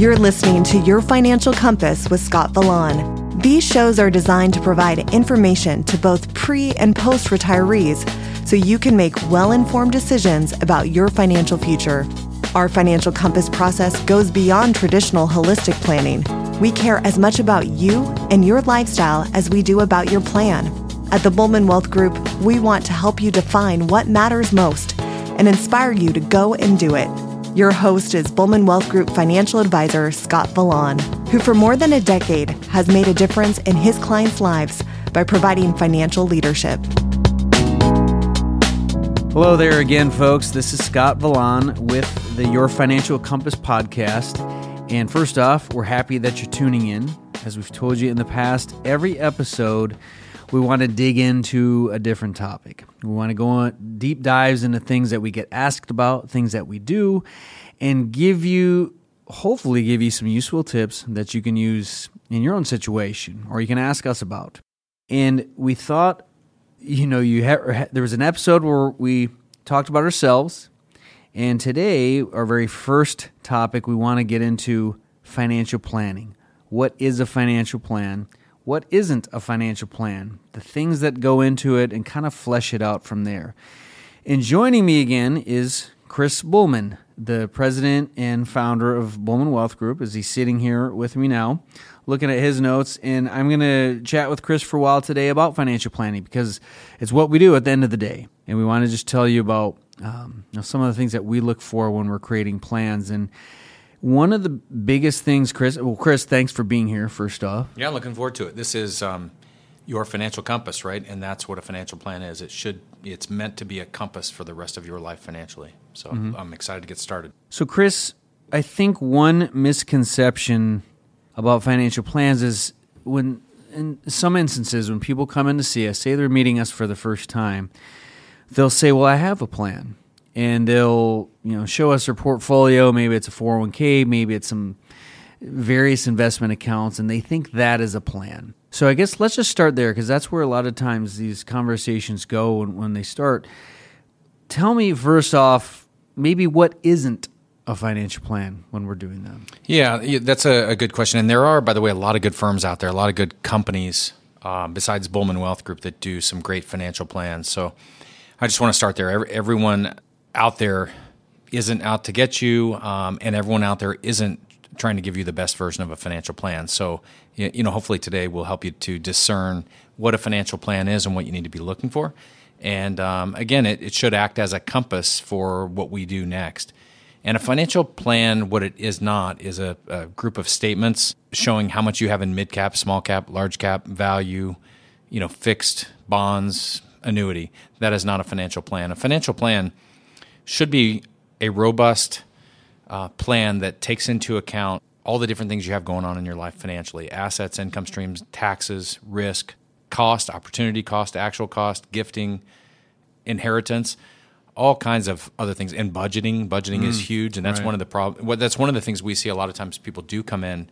You're listening to Your Financial Compass with Scott Vallon. These shows are designed to provide information to both pre and post retirees so you can make well informed decisions about your financial future. Our Financial Compass process goes beyond traditional holistic planning. We care as much about you and your lifestyle as we do about your plan. At the Bulman Wealth Group, we want to help you define what matters most and inspire you to go and do it. Your host is Bulman Wealth Group financial advisor Scott Vallon, who for more than a decade has made a difference in his clients' lives by providing financial leadership. Hello there again, folks. This is Scott Vallon with the Your Financial Compass podcast. And first off, we're happy that you're tuning in. As we've told you in the past, every episode we want to dig into a different topic. We want to go on deep dives into things that we get asked about, things that we do, and give you, hopefully, give you some useful tips that you can use in your own situation or you can ask us about. And we thought, you know, you ha- there was an episode where we talked about ourselves. And today, our very first topic, we want to get into financial planning. What is a financial plan? What isn't a financial plan, the things that go into it, and kind of flesh it out from there. And joining me again is Chris Bulman, the president and founder of Bulman Wealth Group, as he's sitting here with me now, looking at his notes. And I'm going to chat with Chris for a while today about financial planning because it's what we do at the end of the day. And we want to just tell you about um, you know, some of the things that we look for when we're creating plans. And one of the biggest things, Chris. Well, Chris, thanks for being here. First off, yeah, I'm looking forward to it. This is um, your financial compass, right? And that's what a financial plan is. It should. It's meant to be a compass for the rest of your life financially. So mm-hmm. I'm excited to get started. So, Chris, I think one misconception about financial plans is when, in some instances, when people come in to see us, say they're meeting us for the first time, they'll say, "Well, I have a plan." And they'll you know show us their portfolio. Maybe it's a 401k, maybe it's some various investment accounts, and they think that is a plan. So I guess let's just start there because that's where a lot of times these conversations go when, when they start. Tell me first off, maybe what isn't a financial plan when we're doing that? Yeah, that's a, a, good question. And there are, by the way, a lot of good firms out there, a lot of good companies um, besides Bulman Wealth Group that do some great financial plans. So I just want to start there. Everyone out there isn't out to get you, um, and everyone out there isn't trying to give you the best version of a financial plan. So, you know, hopefully today will help you to discern what a financial plan is and what you need to be looking for. And um, again, it, it should act as a compass for what we do next. And a financial plan, what it is not, is a, a group of statements showing how much you have in mid cap, small cap, large cap, value, you know, fixed bonds, annuity. That is not a financial plan. A financial plan should be a robust uh, plan that takes into account all the different things you have going on in your life financially assets, income streams, taxes, risk, cost, opportunity cost, actual cost, gifting, inheritance, all kinds of other things. And budgeting, budgeting mm, is huge, and that's right. one of the problem. Well, that's one of the things we see a lot of times. People do come in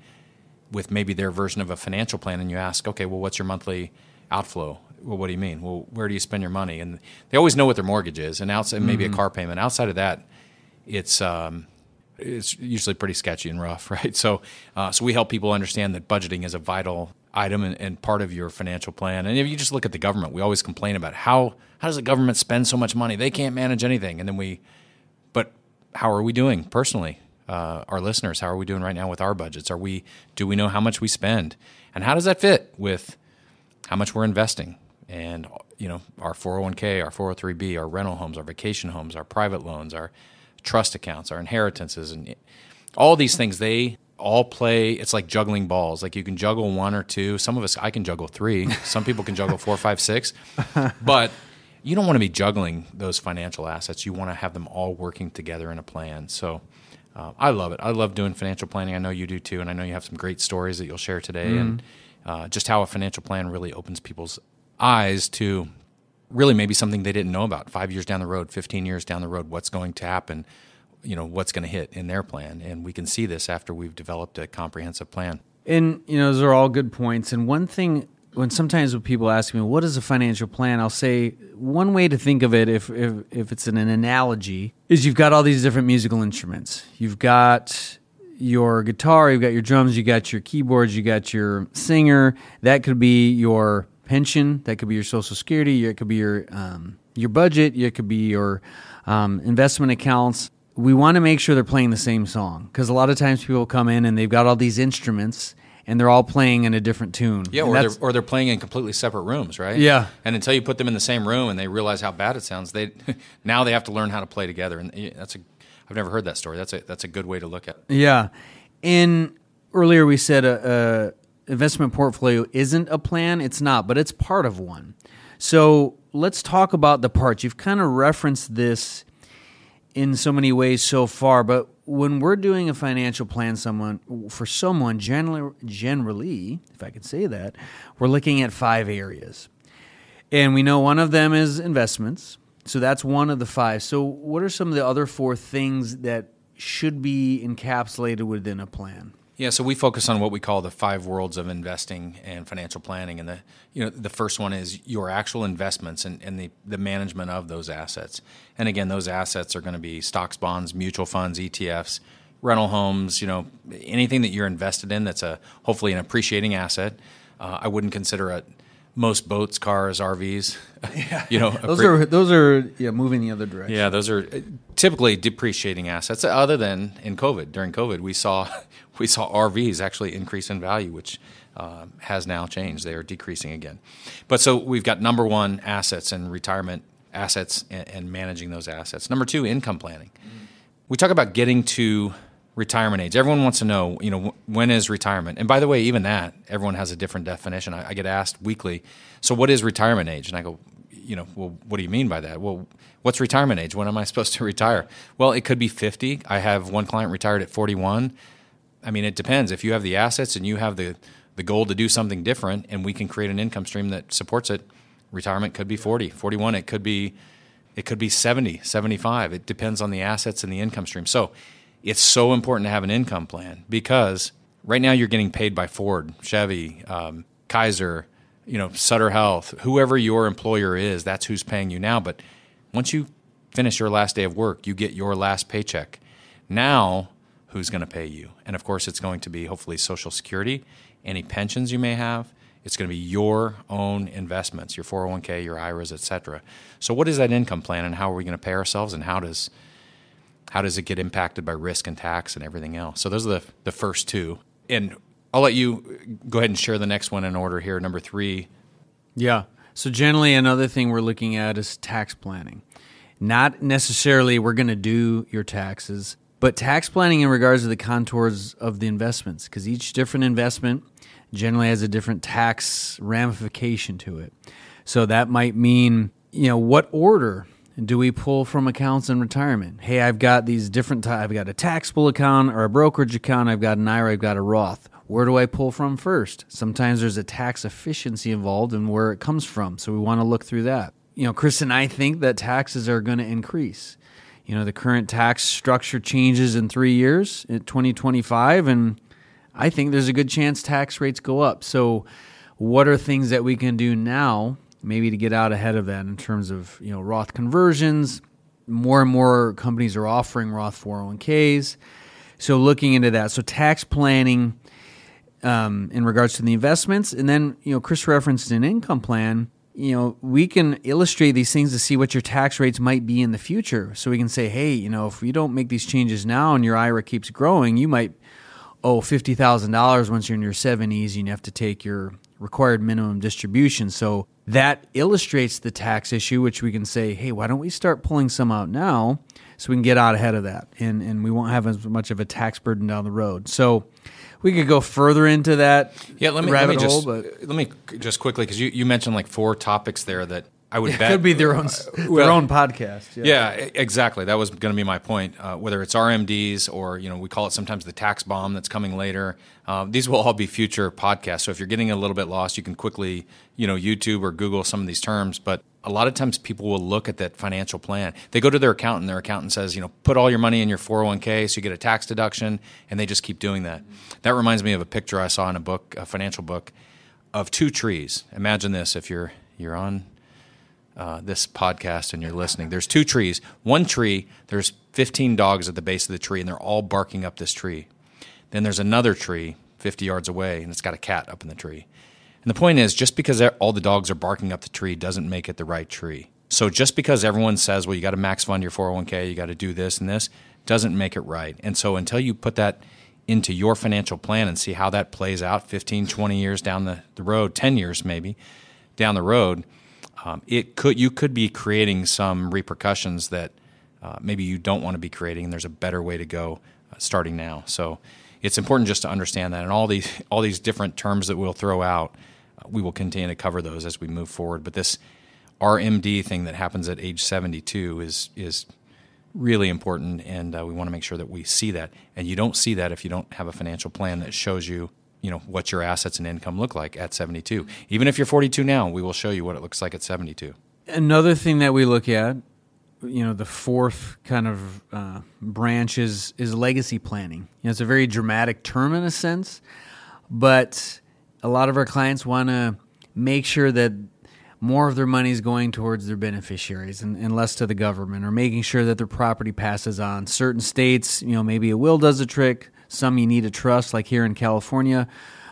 with maybe their version of a financial plan, and you ask, okay, well, what's your monthly outflow? Well, what do you mean? Well, where do you spend your money? And they always know what their mortgage is, and outside maybe mm-hmm. a car payment. Outside of that, it's um, it's usually pretty sketchy and rough, right? So, uh, so we help people understand that budgeting is a vital item and, and, part of your financial plan. And if you just look at the government, we always complain about how how does the government spend so much money? They can't manage anything, and then we, but how are we doing personally? Uh, our listeners, how are we doing right now with our budgets? Are we do we know how much we spend, and how does that fit with how much we're investing? And you know our 401k, our 403b, our rental homes, our vacation homes, our private loans, our trust accounts, our inheritances, and all these things they all play. It's like juggling balls. Like you can juggle one or two. Some of us I can juggle three. Some people can juggle four, five, six. But you don't want to be juggling those financial assets. You want to have them all working together in a plan. So. Uh, I love it. I love doing financial planning. I know you do too, and I know you have some great stories that you'll share today, mm. and uh, just how a financial plan really opens people's eyes to really maybe something they didn't know about five years down the road, 15 years down the road, what's going to happen, you know, what's going to hit in their plan. And we can see this after we've developed a comprehensive plan. And, you know, those are all good points. And one thing, when sometimes when people ask me, what is a financial plan? I'll say one way to think of it, if, if, if it's an, an analogy, is you've got all these different musical instruments. You've got your guitar, you've got your drums, you got your keyboards, you got your singer. That could be your pension. That could be your social security. It could be your um, your budget. It could be your um, investment accounts. We want to make sure they're playing the same song because a lot of times people come in and they've got all these instruments and they're all playing in a different tune. Yeah, And or they're, or they're playing in completely separate rooms, right? Yeah. And until you put them in the same room and they realize how bad it sounds, they now they have to learn how to play together. And that's a I've never heard that story. That's a that's a good way to look at it. Yeah, In earlier we said a, a investment portfolio isn't a plan. It's not, but it's part of one. So let's talk about the parts. You've kind of referenced this in so many ways so far, but when we're doing a financial plan, someone for someone generally, generally, if I can say that, we're looking at five areas, and we know one of them is investments. So that's one of the five. So what are some of the other four things that should be encapsulated within a plan? Yeah, so we focus on what we call the five worlds of investing and financial planning, and the you know the first one is your actual investments and, and the the management of those assets. And again, those assets are going to be stocks, bonds, mutual funds, ETFs, rental homes. You know, anything that you're invested in that's a hopefully an appreciating asset. Uh, I wouldn't consider it most boats, cars, RVs. you know, Those appre- are those are yeah moving the other direction. yeah, those are uh, typically depreciating assets. Other than in COVID, during COVID, we saw we saw RVs actually increase in value, which uh, has now changed. They are decreasing again. But so we've got number one, assets and retirement assets and, and managing those assets. Number two, income planning. We talk about getting to retirement age. Everyone wants to know, you know, when is retirement? And by the way, even that, everyone has a different definition. I, I get asked weekly, so what is retirement age? And I go, you know, well, what do you mean by that? Well, what's retirement age? When am I supposed to retire? Well, it could be 50. I have one client retired at 41. I mean, it depends. If you have the assets and you have the, the goal to do something different and we can create an income stream that supports it, retirement could be 40, 41. It could be, it could be 70, 75. It depends on the assets and the income stream. So it's so important to have an income plan because right now you're getting paid by Ford, Chevy, um, Kaiser, you know, Sutter Health, whoever your employer is, that's who's paying you now. But once you finish your last day of work, you get your last paycheck. Now, who's going to pay you? And of course, it's going to be hopefully Social Security, any pensions you may have. It's going to be your own investments, your 401k, your IRAs, et cetera. So, what is that income plan, and how are we going to pay ourselves, and how does how does it get impacted by risk and tax and everything else? So, those are the the first two. And I'll let you go ahead and share the next one in order here. Number three, Yeah. So generally, another thing we're looking at is tax planning. Not necessarily we're going to do your taxes, but tax planning in regards to the contours of the investments, because each different investment generally has a different tax ramification to it. So that might mean, you know, what order do we pull from accounts in retirement? Hey, I've got these different. T- I've got a taxable account or a brokerage account. I've got an IRA. I've got a Roth. Where do I pull from first? Sometimes there's a tax efficiency involved in where it comes from, so we want to look through that. You know, Chris and I think that taxes are going to increase. You know, the current tax structure changes in three years, in 2025, and I think there's a good chance tax rates go up. So, what are things that we can do now, maybe to get out ahead of that in terms of you know Roth conversions? More and more companies are offering Roth 401ks. So, looking into that, so tax planning um, in regards to the investments, and then you know Chris referenced an income plan. You know, we can illustrate these things to see what your tax rates might be in the future. So we can say, hey, you know, if you don't make these changes now and your IRA keeps growing, you might owe fifty thousand dollars once you're in your seventies, and you have to take your required minimum distribution. So that illustrates the tax issue, which we can say, hey, why don't we start pulling some out now so we can get out ahead of that, and and we won't have as much of a tax burden down the road. So we could go further into that Yeah, let me let me hole, just but let me just quickly because you, you mentioned like four topics there that I would it bet could be their own their well, own podcast. Yeah, e- exactly. That was going to be my point. Uh, whether it's RMDs or you know we call it sometimes the tax bomb that's coming later. Uh, these will all be future podcasts. So if you're getting a little bit lost, you can quickly you know YouTube or Google some of these terms. But a lot of times people will look at that financial plan. They go to their accountant. Their accountant says, you know, put all your money in your 401k so you get a tax deduction, and they just keep doing that. That reminds me of a picture I saw in a book, a financial book, of two trees. Imagine this: if you're you're on uh, this podcast and you're listening, there's two trees. One tree, there's 15 dogs at the base of the tree, and they're all barking up this tree. Then there's another tree 50 yards away, and it's got a cat up in the tree. And the point is, just because all the dogs are barking up the tree doesn't make it the right tree. So just because everyone says, well, you got to max fund your 401k, you got to do this and this, doesn't make it right. And so until you put that into your financial plan and see how that plays out 15, 20 years down the, the road, 10 years maybe down the road, um, it could you could be creating some repercussions that uh, maybe you don't want to be creating. And there's a better way to go uh, starting now. So it's important just to understand that, and all these all these different terms that we'll throw out, uh, we will continue to cover those as we move forward. But this RMD thing that happens at age 72 is is really important, and uh, we want to make sure that we see that. And you don't see that if you don't have a financial plan that shows you you know what your assets and income look like at 72 even if you're 42 now we will show you what it looks like at 72 another thing that we look at you know the fourth kind of uh, branch is is legacy planning. You know, it's a very dramatic term in a sense, but a lot of our clients want to make sure that more of their money is going towards their beneficiaries and, and, less to the government, or making sure that their property passes on. Certain states, you know, maybe a will does a trick. Some you need to trust, like here in California.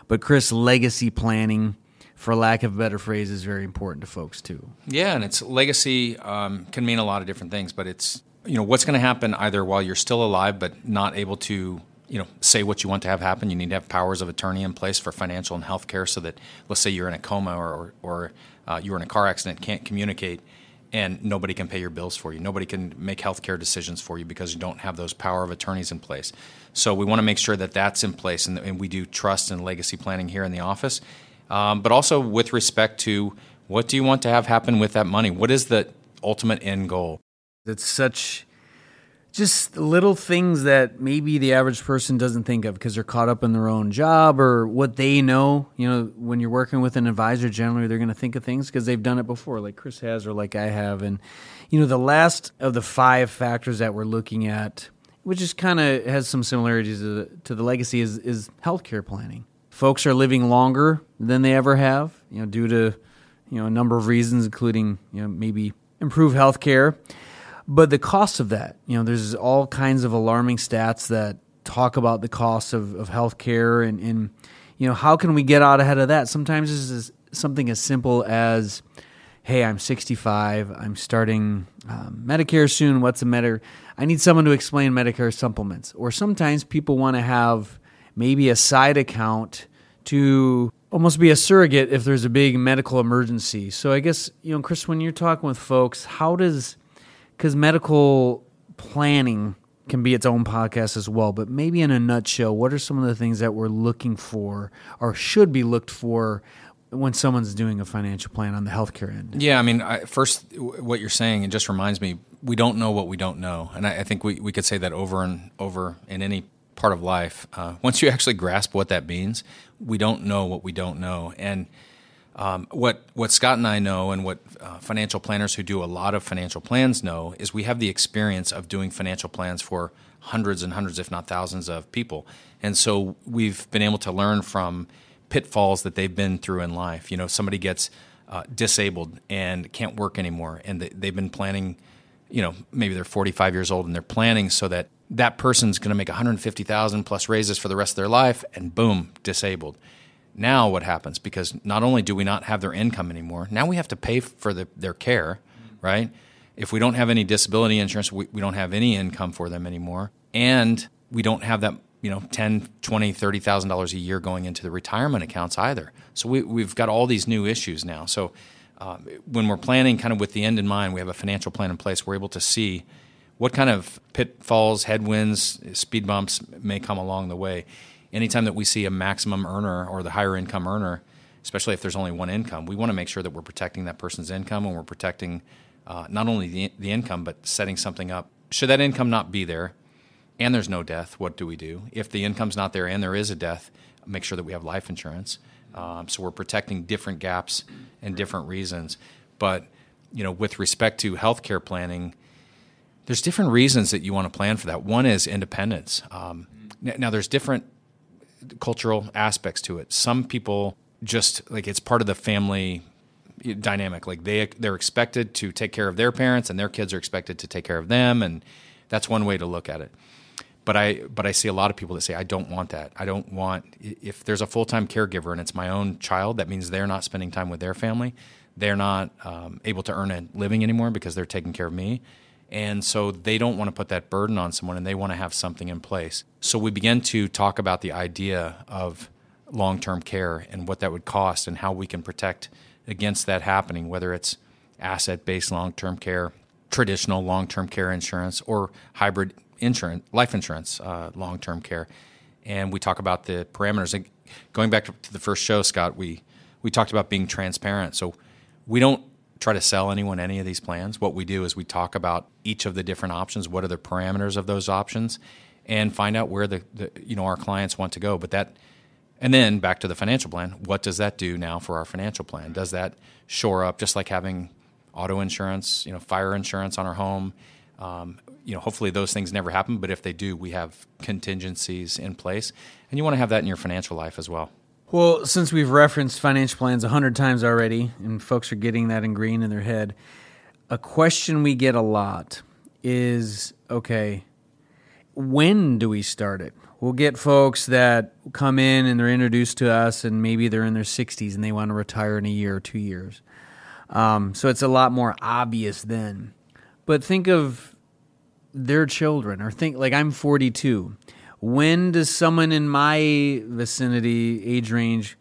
But Chris, legacy planning for lack of a better phrase, is very important to folks too. Yeah, and its legacy um, can mean a lot of different things, but it's you know what's going to happen either while you're still alive but not able to you know say what you want to have happen. You need to have powers of attorney in place for financial and health care, so that let's say you're in a coma or or, uh, you were in a car accident, can't communicate. And nobody can pay your bills for you. Nobody can make healthcare decisions for you because you don't have those power of attorneys in place. So we want to make sure that that's in place, and, and we do trust and legacy planning here in the office um, but also with respect to what do you want to have happen with that money? What is the ultimate end goal? It's such just little things that maybe the average person doesn't think of because they're caught up in their own job or what they know. You know, when you're working with an advisor, generally they're going to think of things because they've done it before, like Chris has or like I have. And, you know, the last of the five factors that we're looking at, which is kind of has some similarities to the, to the legacy, is, is healthcare planning folks are living longer than they ever have, you know, due to you know a number of reasons, including you know maybe improved healthcare. care. But the cost of that, you know, there's all kinds of alarming stats that talk about the cost of, of health care and, and you know how can we get out ahead of that? Sometimes this is something as simple as hey i'm 65 i'm starting um, medicare soon what's a medicare i need someone to explain medicare supplements. Or sometimes people want to have maybe a side account to almost be a surrogate if there's a big medical emergency. So I guess, you know, Chris, when you're talking with folks, how does, because medical planning can be its own podcast as well, but maybe in a nutshell, what are some of the things that we're looking for or should be looked for when someone's doing a financial plan on the healthcare end? Yeah, I mean, I, first, what you're saying, it just reminds me, we don't know what we don't know. And I, I think we, we could say that over and over in any part of life. Uh, once you actually grasp what that means, we don't know what we don't know. And um, what what Scott and I know, and what uh, financial planners who do a lot of financial plans know, is we have the experience of doing financial plans for hundreds and hundreds, if not thousands, of people. And so we've been able to learn from pitfalls that they've been through in life. You know, somebody gets uh, disabled and can't work anymore, and they, have been planning. You know, maybe they're 45 years old and they're planning so that that person's going to make 150,000 plus raises for the rest of their life and boom, disabled. Now what happens because not only do we not have their income anymore, now we have to pay for the, their care, right? If we don't have any disability insurance, we, we don't have any income for them anymore. And we don't have that, you know, 10, 20, 30,000 dollars a year going into the retirement accounts either. So we, we've got all these new issues now. So um, when we're planning kind of with the end in mind, we have a financial plan in place. We're able to see what kind of pitfalls, headwinds, speed bumps may come along the way. Anytime that we see a maximum earner or the higher income earner, especially if there's only one income, we want to make sure that we're protecting that person's income and we're protecting uh, not only the, the income, but setting something up. Should that income not be there and there's no death, what do we do? If the income's not there and there is a death, make sure that we have life insurance. Um, so we're protecting different gaps and different reasons. But you know, with respect to healthcare planning, there's different reasons that you want to plan for that. One is independence. Um, now, there's different cultural aspects to it. Some people just like it's part of the family dynamic. Like they they're expected to take care of their parents, and their kids are expected to take care of them, and that's one way to look at it. but I but I see a lot of people that say I don't want that. I don't want if there's a full time caregiver and it's my own child. That means they're not spending time with their family. They're not um, able to earn a living anymore because they're taking care of me. And so they don't want to put that burden on someone and they want to have something in place. So we began to talk about the idea of long term care and what that would cost and how we can protect against that happening, whether it's asset based long term care, traditional long term care insurance, or hybrid insurance, life insurance, uh, long term care. And we talk about the parameters. And going back to the first show, Scott, we, we talked about being transparent. So we don't try to sell anyone any of these plans. What we do is we talk about each of the different options, what are the parameters of those options, and find out where the, the you know our clients want to go. But that and then back to the financial plan, what does that do now for our financial plan? Does that shore up just like having auto insurance, you know, fire insurance on our home? Um, you know, hopefully those things never happen, but if they do, we have contingencies in place, and you want to have that in your financial life as well. Well, since we've referenced financial plans a hundred times already, and folks are getting that ingrained in their head, a question we get a lot is okay, when do we start it? We'll get folks that come in and they're introduced to us, and maybe they're in their 60s and they want to retire in a year or two years. Um, so it's a lot more obvious then. But think of their children, or think like I'm 42 when does someone in my vicinity, age range,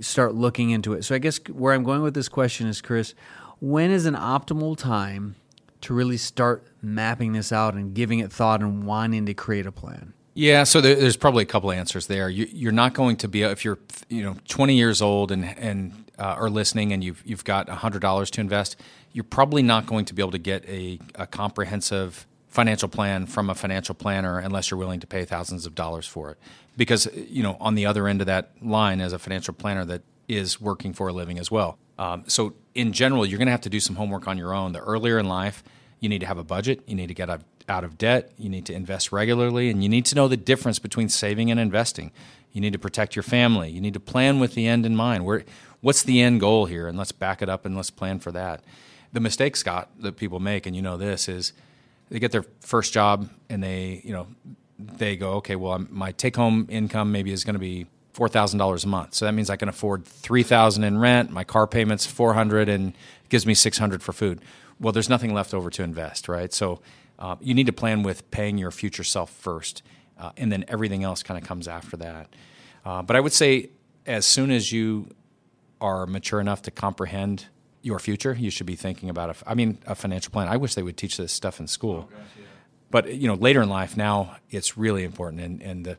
start looking into it? So I guess where I'm going with this question is, Chris, when is an optimal time to really start mapping this out and giving it thought and wanting to create a plan? Yeah, so there's probably a couple answers there. You, are not going to be if you're you know 20 years old and and uh, are listening and you've you've got hundred dollars to invest. You're probably not going to be able to get a, a comprehensive financial plan from a financial planner unless you're willing to pay thousands of dollars for it. Because, you know, on the other end of that line as a financial planner that is working for a living as well. Um, so, in general, you're going to have to do some homework on your own. The earlier in life, you need to have a budget, you need to get out of debt, you need to invest regularly, and you need to know the difference between saving and investing. You need to protect your family. You need to plan with the end in mind. Where, what's the end goal here? And let's back it up and let's plan for that. The mistake, Scott, that people make, and you know this, is they get their first job and they you know they go okay well my take home income maybe is going to be four thousand dollars a month. So that means I can afford three thousand in rent my car payments four hundred and gives me six hundred for food. Well there's nothing left over to invest right? So uh, you need to plan with paying your future self first uh, and then everything else kind of comes after that. Uh, but I would say as soon as you are mature enough to comprehend your future, you should be thinking about a, I mean, a financial plan. I wish they would teach this stuff in school. Oh, gosh, yeah. But you know, later in life, now it's really important, and and the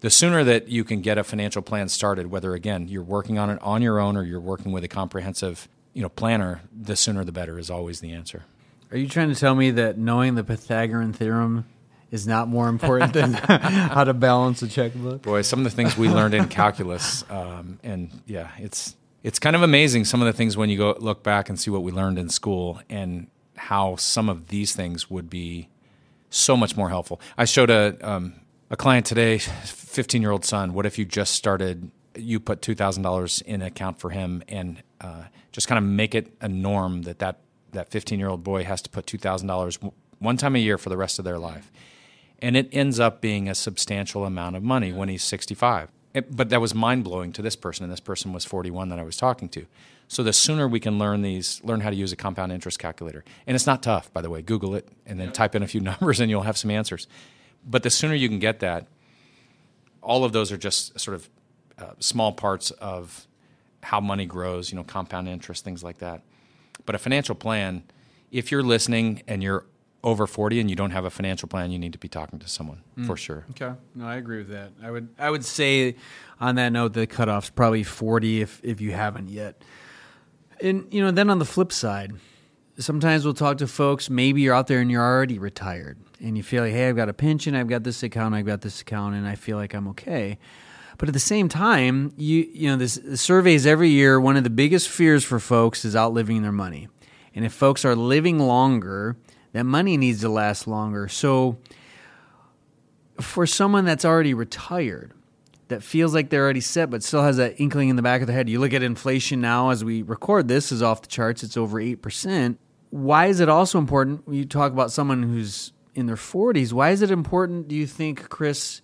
the sooner that you can get a financial plan started, whether again you're working on it on your own or you're working with a comprehensive you know planner, the sooner the better is always the answer. Are you trying to tell me that knowing the Pythagorean theorem is not more important than how to balance a checkbook? Boy, some of the things we learned in calculus, um, and yeah, it's it's kind of amazing some of the things when you go look back and see what we learned in school and how some of these things would be so much more helpful. I showed a um, a client today, 15 year old son. What if you just started? You put two thousand dollars in an account for him, and uh, just kind of make it a norm that that that 15 year old boy has to put two thousand dollars one time a year for the rest of their life, and it ends up being a substantial amount of money when he's 65 but that was mind blowing to this person, and this person was 41 that I was talking to. So the sooner we can learn these, learn how to use a compound interest calculator, and it's not tough, by the way. Google it and then type in a few numbers, and you'll have some answers. But the sooner you can get that, all of those are just sort of uh, small parts of how money grows. You know, compound interest, things like that. But a financial plan, if you're listening and you're over 40 and you don't have a financial plan, you need to be talking to someone mm. for sure. Okay. No, I agree with that. I would I would say on that note the cutoff's probably 40 if if you haven't yet. And you know, then on the flip side, sometimes we'll talk to folks maybe you're out there and you're already retired and you feel like, "Hey, I've got a pension, I've got this account, I've got this account and I feel like I'm okay." But at the same time, you you know, this the surveys every year, one of the biggest fears for folks is outliving their money. And if folks are living longer, that money needs to last longer. So, for someone that's already retired, that feels like they're already set, but still has that inkling in the back of their head. You look at inflation now as we record this is off the charts. It's over eight percent. Why is it also important? You talk about someone who's in their 40s. Why is it important, do you think, Chris,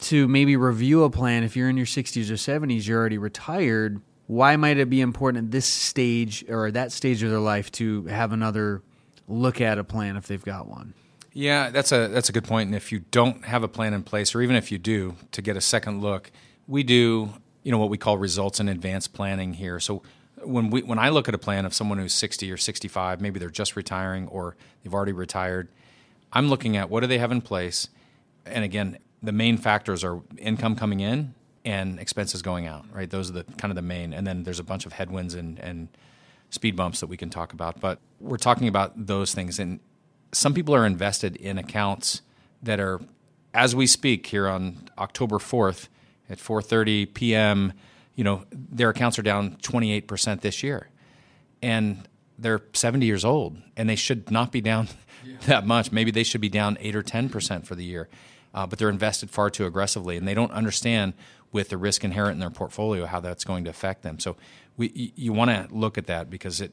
to maybe review a plan if you're in your 60s or 70s, you're already retired? Why might it be important at this stage or that stage of their life to have another look at a plan if they've got one? Yeah, that's a that's a good point. And if you don't have a plan in place, or even if you do, to get a second look, we do you know what we call results and advanced planning here. So when we when I look at a plan of someone who's 60 or 65, maybe they're just retiring or they've already retired, I'm looking at what do they have in place, and again, the main factors are income coming in and expenses going out. Right, those are the kind of the main, and then there's a bunch of headwinds and and speed bumps that we can talk about. But we're talking about those things, and some people are invested in accounts that are, as we speak here on October 4th at 4:30 p.m., you know, their accounts are down 28% this year. And they're 70 years old and they should not be down yeah. that much. Maybe they should be down 8 or 10% for the year. Uh, but they're invested far too aggressively and they don't understand with the risk inherent in their portfolio how that's going to affect them. So we you, you want to look at that because it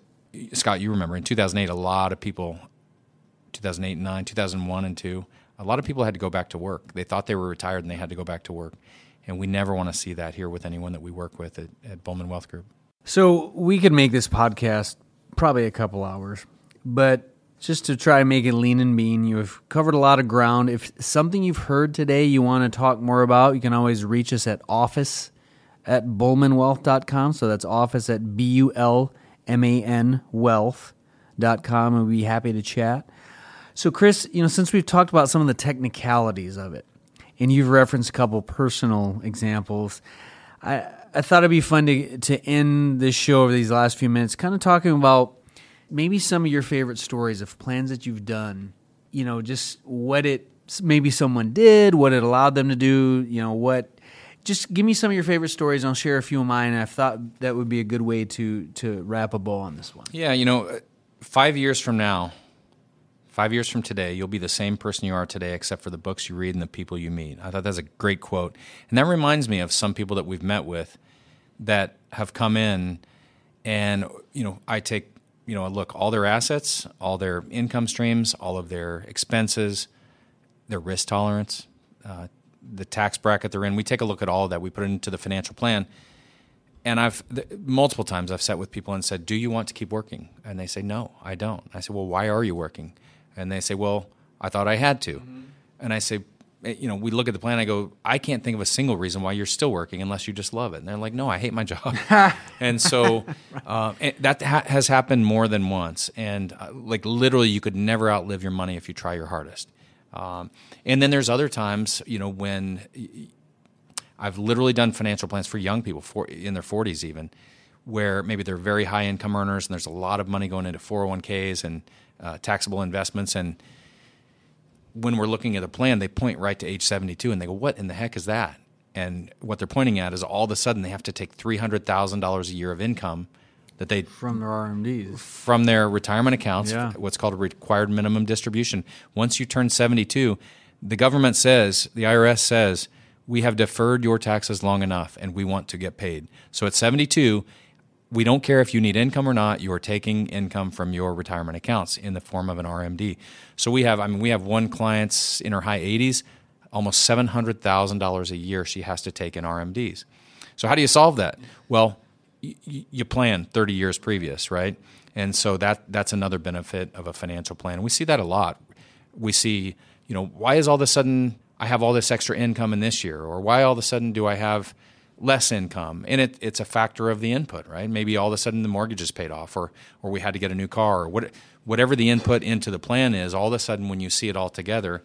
Scott, you remember in 2008 a lot of people 2008 and 9, 2001 and 2, a lot of people had to go back to work. They thought they were retired and they had to go back to work. And we never want to see that here with anyone that we work with at, at Bulman Wealth Group. So we could make this podcast probably a couple hours, but just to try and make it lean and mean, you have covered a lot of ground. If something you've heard today you want to talk more about, you can always reach us at office at bulmanwealth.com. So that's office at B U L M A N wealth.com. And we'd be happy to chat. So, Chris, you know, since we've talked about some of the technicalities of it, and you've referenced a couple personal examples, I, I thought it'd be fun to, to end this show over these last few minutes, kind of talking about maybe some of your favorite stories of plans that you've done. You know, just what it maybe someone did, what it allowed them to do. You know, what. Just give me some of your favorite stories. I'll share a few of mine. I thought that would be a good way to to wrap a bow on this one. Yeah, you know, five years from now, Five years from today, you'll be the same person you are today, except for the books you read and the people you meet. I thought that's a great quote. And that reminds me of some people that we've met with that have come in, and, you know, I take, you know, look, all their assets, all their income streams, all of their expenses, their risk tolerance, uh, the tax bracket they're in. We take a look at all of that. We put it into the financial plan. And I've multiple times I've sat with people and said, "Do you want to keep working?" And they say, "No, I don't." I say, "Well, why are you working?" And they say, well, I thought I had to. Mm-hmm. And I say, eh, you know, we look at the plan. I go, I can't think of a single reason why you're still working unless you just love it. And they're like, no, I hate my job. and so uh, that ha- has happened more than once. And uh, like literally, you could never outlive your money if you try your hardest. Um, and then there's other times, you know, when I've literally done financial plans for young people for, in their 40s even, where maybe they're very high income earners and there's a lot of money going into 401ks and uh, taxable investments. And when we're looking at a plan, they point right to age 72 and they go, What in the heck is that? And what they're pointing at is all of a sudden they have to take $300,000 a year of income that they from their RMDs from their retirement accounts, yeah. what's called a required minimum distribution. Once you turn 72, the government says, the IRS says, we have deferred your taxes long enough and we want to get paid. So at 72, we don't care if you need income or not. You are taking income from your retirement accounts in the form of an RMD. So we have, I mean, we have one client's in her high 80s, almost seven hundred thousand dollars a year she has to take in RMDs. So how do you solve that? Well, you plan 30 years previous, right? And so that that's another benefit of a financial plan. We see that a lot. We see, you know, why is all of a sudden I have all this extra income in this year, or why all of a sudden do I have less income and it, it's a factor of the input right maybe all of a sudden the mortgage is paid off or or we had to get a new car or what, whatever the input into the plan is all of a sudden when you see it all together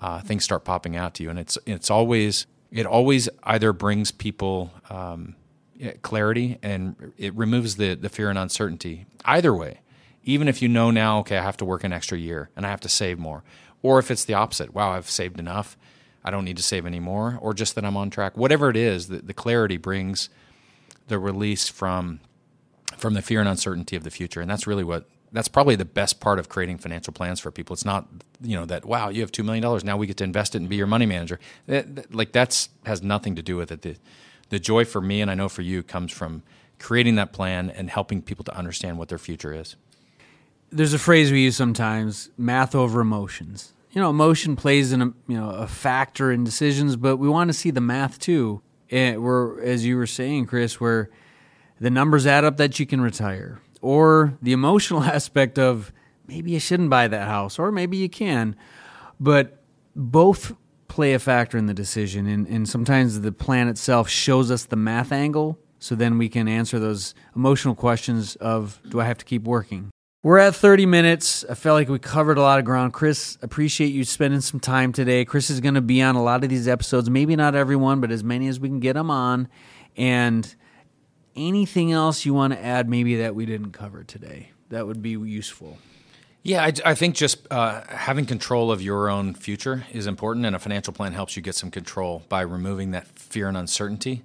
uh, things start popping out to you and it's it's always it always either brings people um, Uh, clarity and it removes the the fear and uncertainty either way even if you know now okay i have to work an extra year and i have to save more or if it's the opposite wow i've saved enough I don't need to save anymore, or just that I'm on track. Whatever it is, the, the clarity brings the release from from the fear and uncertainty of the future, and that's really what that's probably the best part of creating financial plans for people. It's not you know that wow you have two million dollars now we get to invest it and be your money manager. That, that, like that's has nothing to do with it. The, the joy for me and I know for you comes from creating that plan and helping people to understand what their future is. There's a phrase we use sometimes: math over emotions you know, emotion plays in a you know a factor in decisions, but we want to see the math too. And we're as you were saying, Chris, where the numbers add up that you can retire, or the emotional aspect of maybe you shouldn't buy that house, or maybe you can, but both play a factor in the decision, and, and sometimes the plan itself shows us the math angle, so then we can answer those emotional questions of do I have to keep working? We're at 30 minutes. I felt like we covered a lot of ground. Chris, appreciate you spending some time today. Chris is going to be on a lot of these episodes, maybe not everyone, but as many as we can get him on. And anything else you want to add, maybe that we didn't cover today, that would be useful. Yeah, I, I think just uh, having control of your own future is important, and a financial plan helps you get some control by removing that fear and uncertainty,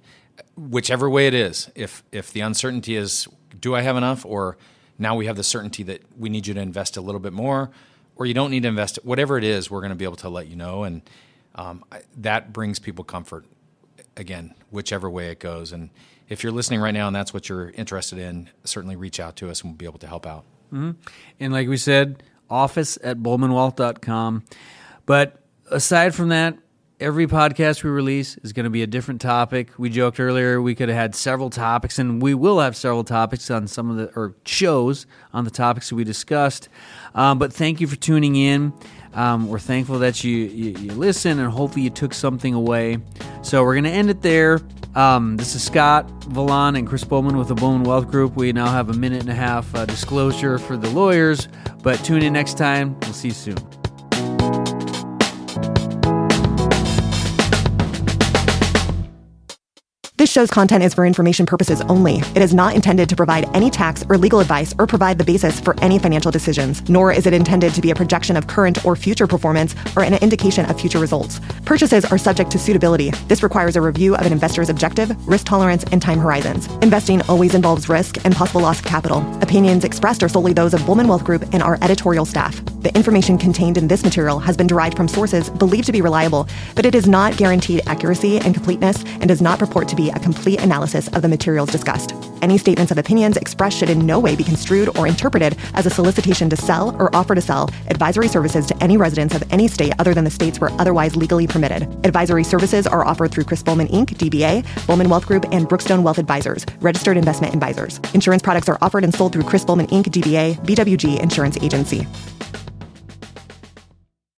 whichever way it is. If if the uncertainty is, do I have enough, or now we have the certainty that we need you to invest a little bit more, or you don't need to invest. Whatever it is, we're going to be able to let you know, and um, that brings people comfort. Again, whichever way it goes, and if you're listening right now and that's what you're interested in, certainly reach out to us and we'll be able to help out. Mm-hmm. And like we said, office at bulmanwealth.com. But aside from that, every podcast we release is going to be a different topic. We joked earlier we could have had several topics, and we will have several topics on some of the or shows on the topics that we discussed. Um, but thank you for tuning in. Um, we're thankful that you, you, you listen, and hopefully you took something away. So we're going to end it there. Um, this is Scott Vallon and Chris Bulman with the Bulman Wealth Group. We now have a minute and a half uh, disclosure for the lawyers, but tune in next time. We'll see you soon. This show's content is for information purposes only. It is not intended to provide any tax or legal advice or provide the basis for any financial decisions, nor is it intended to be a projection of current or future performance or an indication of future results. Purchases are subject to suitability. This requires a review of an investor's objective, risk tolerance, and time horizons. Investing always involves risk and possible loss of capital. Opinions expressed are solely those of Bulman Wealth Group and our editorial staff. The information contained in this material has been derived from sources believed to be reliable, but it is not guaranteed accuracy and completeness and does not purport to be a complete analysis of the materials discussed. Any statements of opinions expressed should in no way be construed or interpreted as a solicitation to sell or offer to sell advisory services to any residents of any state other than the states where otherwise legally permitted. Advisory services are offered through Chris Bulman Inc., DBA, Bulman Wealth Group, and Brookstone Wealth Advisors, registered investment advisors. Insurance products are offered and sold through Chris Bulman Inc., DBA, BWG Insurance Agency.